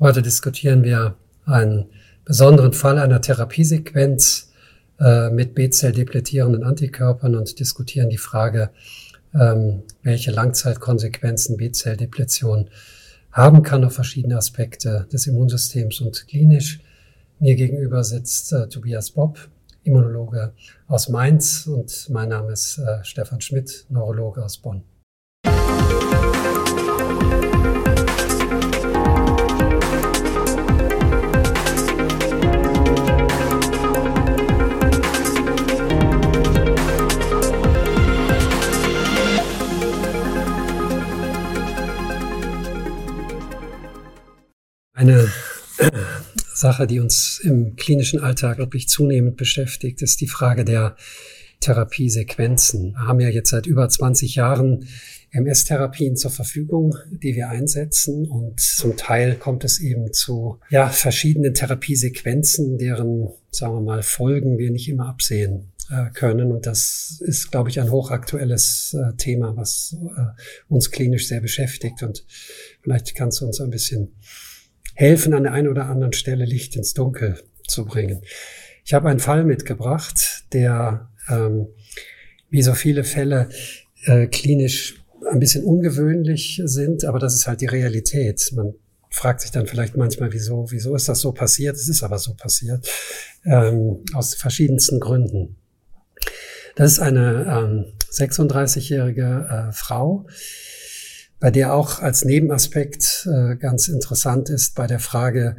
Heute diskutieren wir einen besonderen Fall einer Therapiesequenz äh, mit B-Zell-depletierenden Antikörpern und diskutieren die Frage, ähm, welche Langzeitkonsequenzen B-Zell-Depletion haben kann auf verschiedene Aspekte des Immunsystems und klinisch. Mir gegenüber sitzt äh, Tobias Bob, Immunologe aus Mainz und mein Name ist äh, Stefan Schmidt, Neurologe aus Bonn. Eine Sache, die uns im klinischen Alltag wirklich zunehmend beschäftigt, ist die Frage der Therapiesequenzen. Wir haben ja jetzt seit über 20 Jahren MS-Therapien zur Verfügung, die wir einsetzen. Und zum Teil kommt es eben zu ja, verschiedenen Therapiesequenzen, deren, sagen wir mal, Folgen wir nicht immer absehen äh, können. Und das ist, glaube ich, ein hochaktuelles äh, Thema, was äh, uns klinisch sehr beschäftigt. Und vielleicht kannst du uns ein bisschen helfen, an der einen oder anderen Stelle Licht ins Dunkel zu bringen. Ich habe einen Fall mitgebracht, der ähm, wie so viele Fälle äh, klinisch ein bisschen ungewöhnlich sind, aber das ist halt die Realität. Man fragt sich dann vielleicht manchmal, wieso, wieso ist das so passiert? Es ist aber so passiert, ähm, aus verschiedensten Gründen. Das ist eine ähm, 36-jährige äh, Frau, bei der auch als Nebenaspekt äh, ganz interessant ist bei der Frage,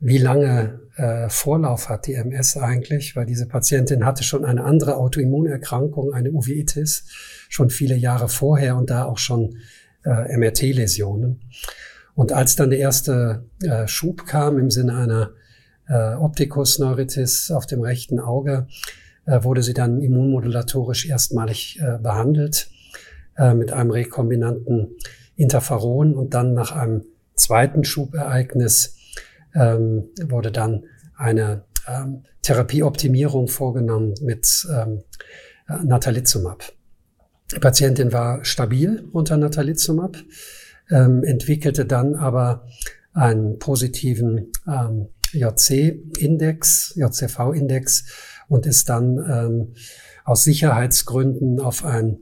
wie lange äh, Vorlauf hat die MS eigentlich, weil diese Patientin hatte schon eine andere Autoimmunerkrankung, eine Uveitis, schon viele Jahre vorher und da auch schon äh, MRT-Läsionen. Und als dann der erste äh, Schub kam im Sinne einer äh, Optikusneuritis auf dem rechten Auge, äh, wurde sie dann immunmodulatorisch erstmalig äh, behandelt äh, mit einem rekombinanten Interferon und dann nach einem zweiten Schubereignis ähm, wurde dann eine ähm, Therapieoptimierung vorgenommen mit ähm, Natalizumab. Die Patientin war stabil unter Natalizumab, ähm, entwickelte dann aber einen positiven ähm, JC-Index, JCV-Index und ist dann ähm, aus Sicherheitsgründen auf ein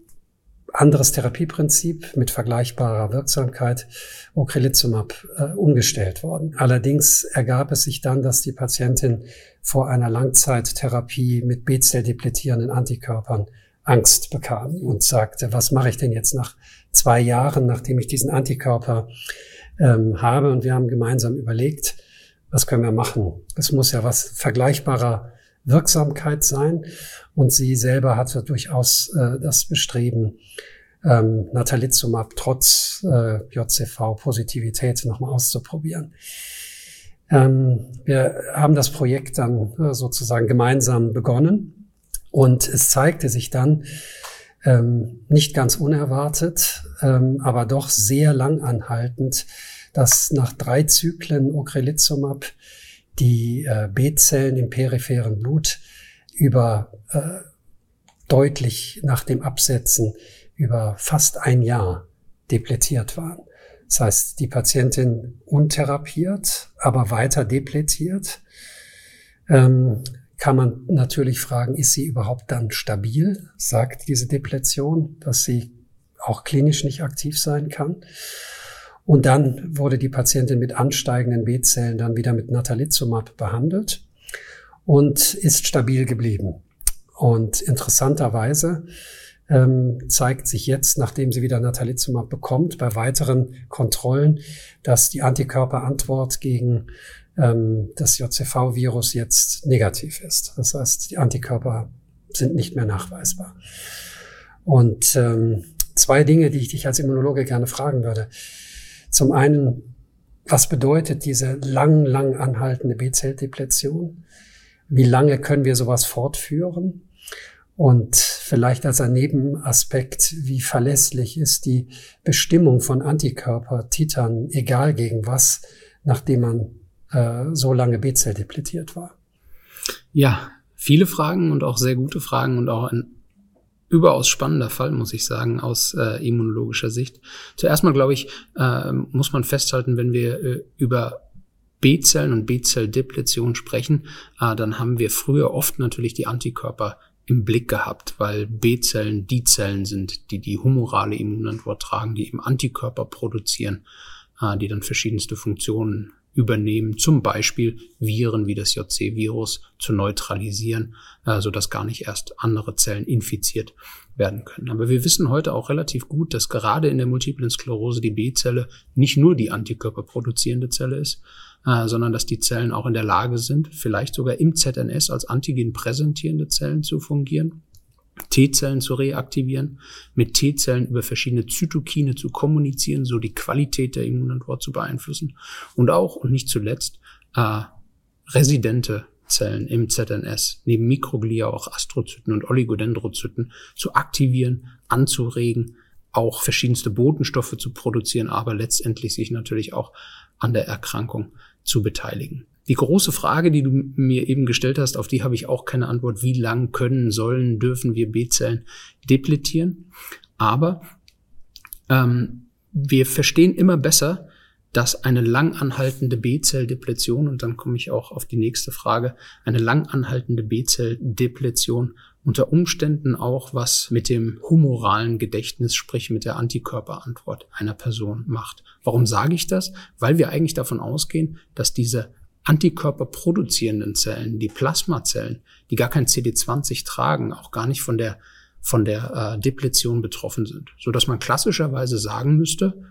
anderes Therapieprinzip mit vergleichbarer Wirksamkeit, Ocrelizumab, äh, umgestellt worden. Allerdings ergab es sich dann, dass die Patientin vor einer Langzeittherapie mit B-Zell-depletierenden Antikörpern Angst bekam und sagte, was mache ich denn jetzt nach zwei Jahren, nachdem ich diesen Antikörper ähm, habe? Und wir haben gemeinsam überlegt, was können wir machen? Es muss ja was vergleichbarer Wirksamkeit sein. Und sie selber hatte durchaus äh, das Bestreben, ähm, Natalizumab trotz äh, JCV-Positivität nochmal auszuprobieren. Ähm, wir haben das Projekt dann äh, sozusagen gemeinsam begonnen und es zeigte sich dann ähm, nicht ganz unerwartet, ähm, aber doch sehr lang anhaltend, dass nach drei Zyklen Ocrelizumab die äh, B-Zellen im peripheren Blut über äh, deutlich nach dem Absetzen über fast ein Jahr depletiert waren. Das heißt, die Patientin untherapiert, aber weiter depletiert. Ähm, kann man natürlich fragen, ist sie überhaupt dann stabil? Sagt diese Depletion, dass sie auch klinisch nicht aktiv sein kann? Und dann wurde die Patientin mit ansteigenden B-Zellen dann wieder mit Natalizumab behandelt und ist stabil geblieben. Und interessanterweise ähm, zeigt sich jetzt, nachdem sie wieder Natalizumab bekommt, bei weiteren Kontrollen, dass die Antikörperantwort gegen ähm, das JCV-Virus jetzt negativ ist. Das heißt, die Antikörper sind nicht mehr nachweisbar. Und ähm, zwei Dinge, die ich dich als Immunologe gerne fragen würde. Zum einen, was bedeutet diese lang, lang anhaltende B-Zell-Depletion? Wie lange können wir sowas fortführen? Und vielleicht als ein Nebenaspekt, wie verlässlich ist die Bestimmung von Antikörper-Titern, egal gegen was, nachdem man äh, so lange B-Zell depletiert war? Ja, viele Fragen und auch sehr gute Fragen und auch ein überaus spannender Fall, muss ich sagen, aus äh, immunologischer Sicht. Zuerst mal, glaube ich, äh, muss man festhalten, wenn wir äh, über B-Zellen und B-Zell-Depletion sprechen, äh, dann haben wir früher oft natürlich die Antikörper im Blick gehabt, weil B-Zellen die Zellen sind, die die humorale Immunantwort tragen, die eben Antikörper produzieren, äh, die dann verschiedenste Funktionen übernehmen, zum Beispiel Viren wie das JC-Virus zu neutralisieren, äh, sodass gar nicht erst andere Zellen infiziert werden können. Aber wir wissen heute auch relativ gut, dass gerade in der multiplen Sklerose die B-Zelle nicht nur die antikörperproduzierende Zelle ist, äh, sondern dass die Zellen auch in der Lage sind, vielleicht sogar im ZNS als Antigen präsentierende Zellen zu fungieren T-Zellen zu reaktivieren, mit T-Zellen über verschiedene Zytokine zu kommunizieren, so die Qualität der Immunantwort zu beeinflussen und auch und nicht zuletzt äh, residente Zellen im ZNS neben Mikroglia auch Astrozyten und Oligodendrozyten zu aktivieren, anzuregen, auch verschiedenste Botenstoffe zu produzieren, aber letztendlich sich natürlich auch an der Erkrankung zu beteiligen. Die große Frage, die du mir eben gestellt hast, auf die habe ich auch keine Antwort. Wie lang können, sollen, dürfen wir B-Zellen depletieren? Aber ähm, wir verstehen immer besser, dass eine lang anhaltende B-Zell-Depletion, und dann komme ich auch auf die nächste Frage, eine lang anhaltende B-Zell-Depletion unter Umständen auch was mit dem humoralen Gedächtnis, sprich mit der Antikörperantwort einer Person macht. Warum sage ich das? Weil wir eigentlich davon ausgehen, dass diese antikörperproduzierenden Zellen, die Plasmazellen, die gar kein CD20 tragen, auch gar nicht von der von der äh, Depletion betroffen sind, so dass man klassischerweise sagen müsste,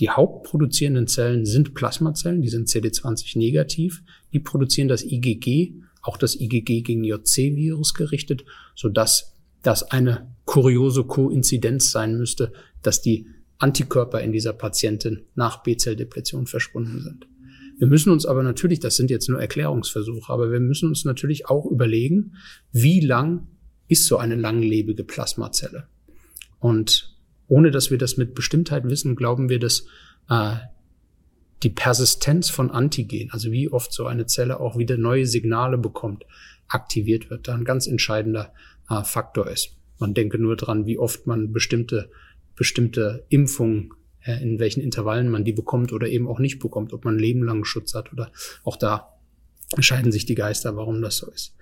die hauptproduzierenden Zellen sind Plasmazellen, die sind CD20 negativ, die produzieren das IgG, auch das IgG gegen JC-Virus gerichtet, so dass das eine kuriose Koinzidenz sein müsste, dass die Antikörper in dieser Patientin nach B-Zell-Depletion verschwunden sind. Wir müssen uns aber natürlich, das sind jetzt nur Erklärungsversuche, aber wir müssen uns natürlich auch überlegen, wie lang ist so eine langlebige Plasmazelle? Und ohne dass wir das mit Bestimmtheit wissen, glauben wir, dass äh, die Persistenz von Antigen, also wie oft so eine Zelle auch wieder neue Signale bekommt, aktiviert wird, da ein ganz entscheidender äh, Faktor ist. Man denke nur dran, wie oft man bestimmte, bestimmte Impfungen äh, in welchen Intervallen man die bekommt oder eben auch nicht bekommt, ob man lebenlangen Schutz hat oder auch da scheiden sich die Geister, warum das so ist.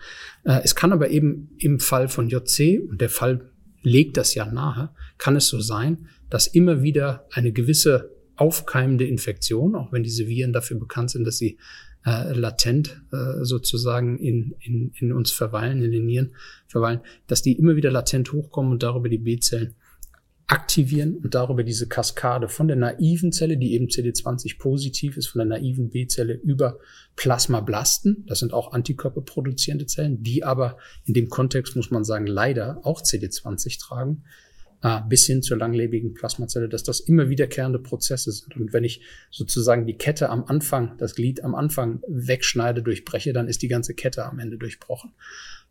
Äh, es kann aber eben im Fall von JC, und der Fall legt das ja nahe, kann es so sein, dass immer wieder eine gewisse aufkeimende Infektion, auch wenn diese Viren dafür bekannt sind, dass sie äh, latent äh, sozusagen in, in, in uns verweilen, in den Nieren verweilen, dass die immer wieder latent hochkommen und darüber die B-Zellen aktivieren und darüber diese Kaskade von der naiven Zelle, die eben CD20 positiv ist, von der naiven B-Zelle über Plasmablasten, das sind auch antikörperproduzierende Zellen, die aber in dem Kontext, muss man sagen, leider auch CD20 tragen, äh, bis hin zur langlebigen Plasmazelle, dass das immer wiederkehrende Prozesse sind. Und wenn ich sozusagen die Kette am Anfang, das Glied am Anfang wegschneide, durchbreche, dann ist die ganze Kette am Ende durchbrochen.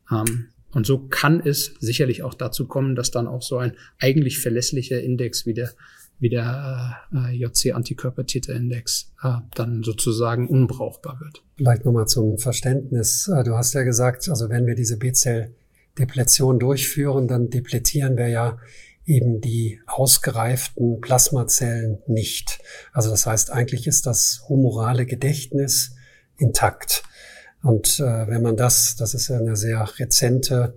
Ähm, und so kann es sicherlich auch dazu kommen, dass dann auch so ein eigentlich verlässlicher Index wie der, wie der äh, JC-Antikörpertiterindex äh, dann sozusagen unbrauchbar wird. Vielleicht nochmal zum Verständnis. Äh, du hast ja gesagt, also wenn wir diese B-Zell-Depletion durchführen, dann depletieren wir ja eben die ausgereiften Plasmazellen nicht. Also das heißt, eigentlich ist das humorale Gedächtnis intakt. Und äh, wenn man das, das ist ja eine sehr rezente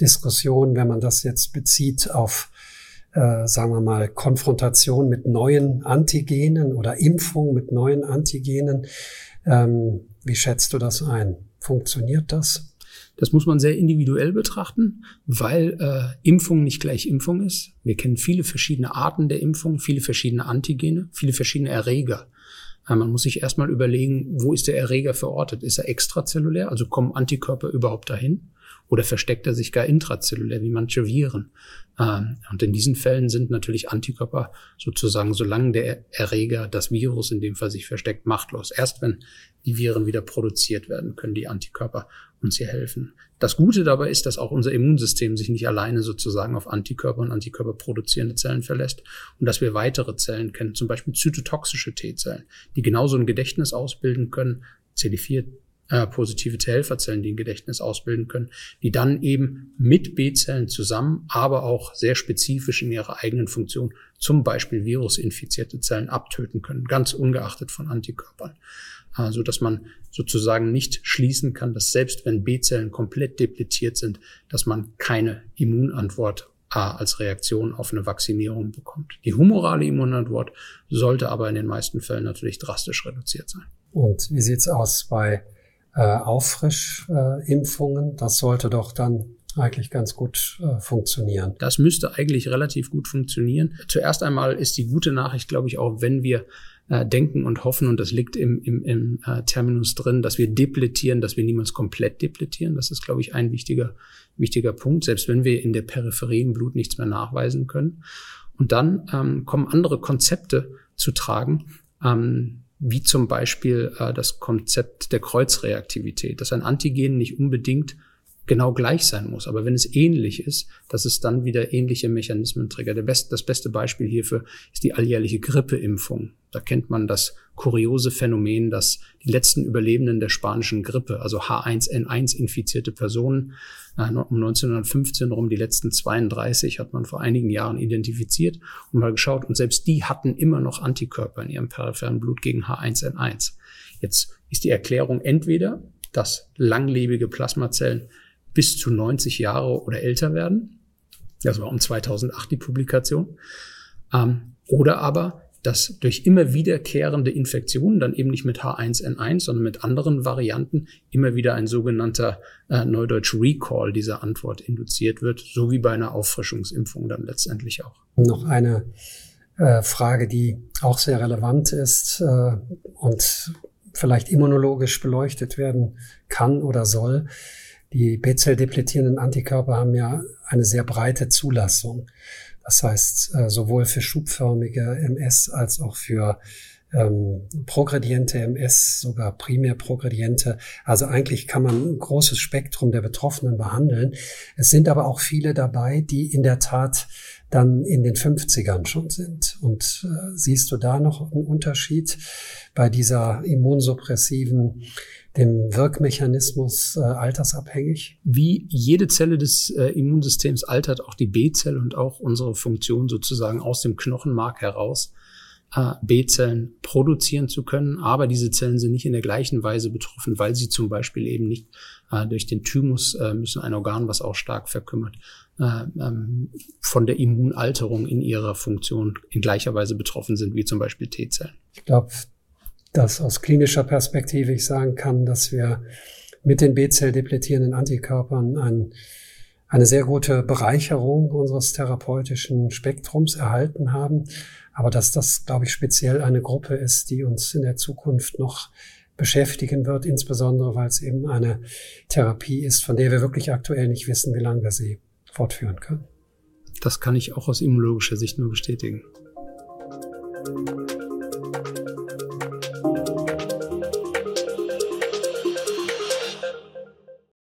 Diskussion, wenn man das jetzt bezieht auf, äh, sagen wir mal, Konfrontation mit neuen Antigenen oder Impfung mit neuen Antigenen, ähm, wie schätzt du das ein? Funktioniert das? Das muss man sehr individuell betrachten, weil äh, Impfung nicht gleich Impfung ist. Wir kennen viele verschiedene Arten der Impfung, viele verschiedene Antigene, viele verschiedene Erreger. Man muss sich erstmal überlegen, wo ist der Erreger verortet? Ist er extrazellulär, also kommen Antikörper überhaupt dahin? Oder versteckt er sich gar intrazellulär, wie manche Viren? Ähm, und in diesen Fällen sind natürlich Antikörper sozusagen, solange der Erreger, das Virus in dem Fall sich versteckt, machtlos. Erst wenn die Viren wieder produziert werden, können die Antikörper uns hier helfen. Das Gute dabei ist, dass auch unser Immunsystem sich nicht alleine sozusagen auf Antikörper und Antikörper produzierende Zellen verlässt und dass wir weitere Zellen kennen, zum Beispiel zytotoxische T-Zellen, die genauso ein Gedächtnis ausbilden können, CD4 äh, positive T-Helferzellen, die ein Gedächtnis ausbilden können, die dann eben mit B-Zellen zusammen, aber auch sehr spezifisch in ihrer eigenen Funktion, zum Beispiel virusinfizierte Zellen abtöten können, ganz ungeachtet von Antikörpern. Also, dass man sozusagen nicht schließen kann, dass selbst wenn B-Zellen komplett depletiert sind, dass man keine Immunantwort als Reaktion auf eine Vaccinierung bekommt. Die humorale Immunantwort sollte aber in den meisten Fällen natürlich drastisch reduziert sein. Und wie sieht's aus bei äh, Auffrischimpfungen? das sollte doch dann eigentlich ganz gut äh, funktionieren. Das müsste eigentlich relativ gut funktionieren. Zuerst einmal ist die gute Nachricht, glaube ich, auch wenn wir äh, denken und hoffen, und das liegt im, im, im äh, Terminus drin, dass wir depletieren, dass wir niemals komplett depletieren. Das ist, glaube ich, ein wichtiger, wichtiger Punkt, selbst wenn wir in der Peripherie im Blut nichts mehr nachweisen können. Und dann ähm, kommen andere Konzepte zu tragen, ähm, wie zum Beispiel äh, das Konzept der Kreuzreaktivität, dass ein Antigen nicht unbedingt genau gleich sein muss. Aber wenn es ähnlich ist, dass es dann wieder ähnliche Mechanismen triggert. Best, das beste Beispiel hierfür ist die alljährliche Grippeimpfung. Da kennt man das kuriose Phänomen, dass die letzten Überlebenden der spanischen Grippe, also H1N1 infizierte Personen, äh, um 1915 rum, die letzten 32 hat man vor einigen Jahren identifiziert und mal geschaut. Und selbst die hatten immer noch Antikörper in ihrem peripheren Blut gegen H1N1. Jetzt ist die Erklärung entweder, dass langlebige Plasmazellen bis zu 90 Jahre oder älter werden. Das war um 2008 die Publikation. Ähm, oder aber, dass durch immer wiederkehrende Infektionen, dann eben nicht mit H1N1, sondern mit anderen Varianten, immer wieder ein sogenannter äh, Neudeutsch Recall dieser Antwort induziert wird, so wie bei einer Auffrischungsimpfung dann letztendlich auch. Noch eine äh, Frage, die auch sehr relevant ist äh, und vielleicht immunologisch beleuchtet werden kann oder soll. Die B-Zell-depletierenden Antikörper haben ja eine sehr breite Zulassung. Das heißt, äh, sowohl für schubförmige MS als auch für ähm, progrediente MS, sogar primär progrediente. Also eigentlich kann man ein großes Spektrum der Betroffenen behandeln. Es sind aber auch viele dabei, die in der Tat dann in den 50ern schon sind. Und äh, siehst du da noch einen Unterschied bei dieser immunsuppressiven dem Wirkmechanismus äh, altersabhängig? Wie jede Zelle des äh, Immunsystems altert auch die B-Zelle und auch unsere Funktion sozusagen aus dem Knochenmark heraus äh, B-Zellen produzieren zu können. Aber diese Zellen sind nicht in der gleichen Weise betroffen, weil sie zum Beispiel eben nicht äh, durch den Thymus äh, müssen ein Organ, was auch stark verkümmert, äh, ähm, von der Immunalterung in ihrer Funktion in gleicher Weise betroffen sind, wie zum Beispiel T-Zellen. Ich glaube, dass aus klinischer Perspektive ich sagen kann, dass wir mit den B-Zell-depletierenden Antikörpern ein, eine sehr gute Bereicherung unseres therapeutischen Spektrums erhalten haben. Aber dass das, glaube ich, speziell eine Gruppe ist, die uns in der Zukunft noch beschäftigen wird, insbesondere weil es eben eine Therapie ist, von der wir wirklich aktuell nicht wissen, wie lange wir sie fortführen können. Das kann ich auch aus immunologischer Sicht nur bestätigen.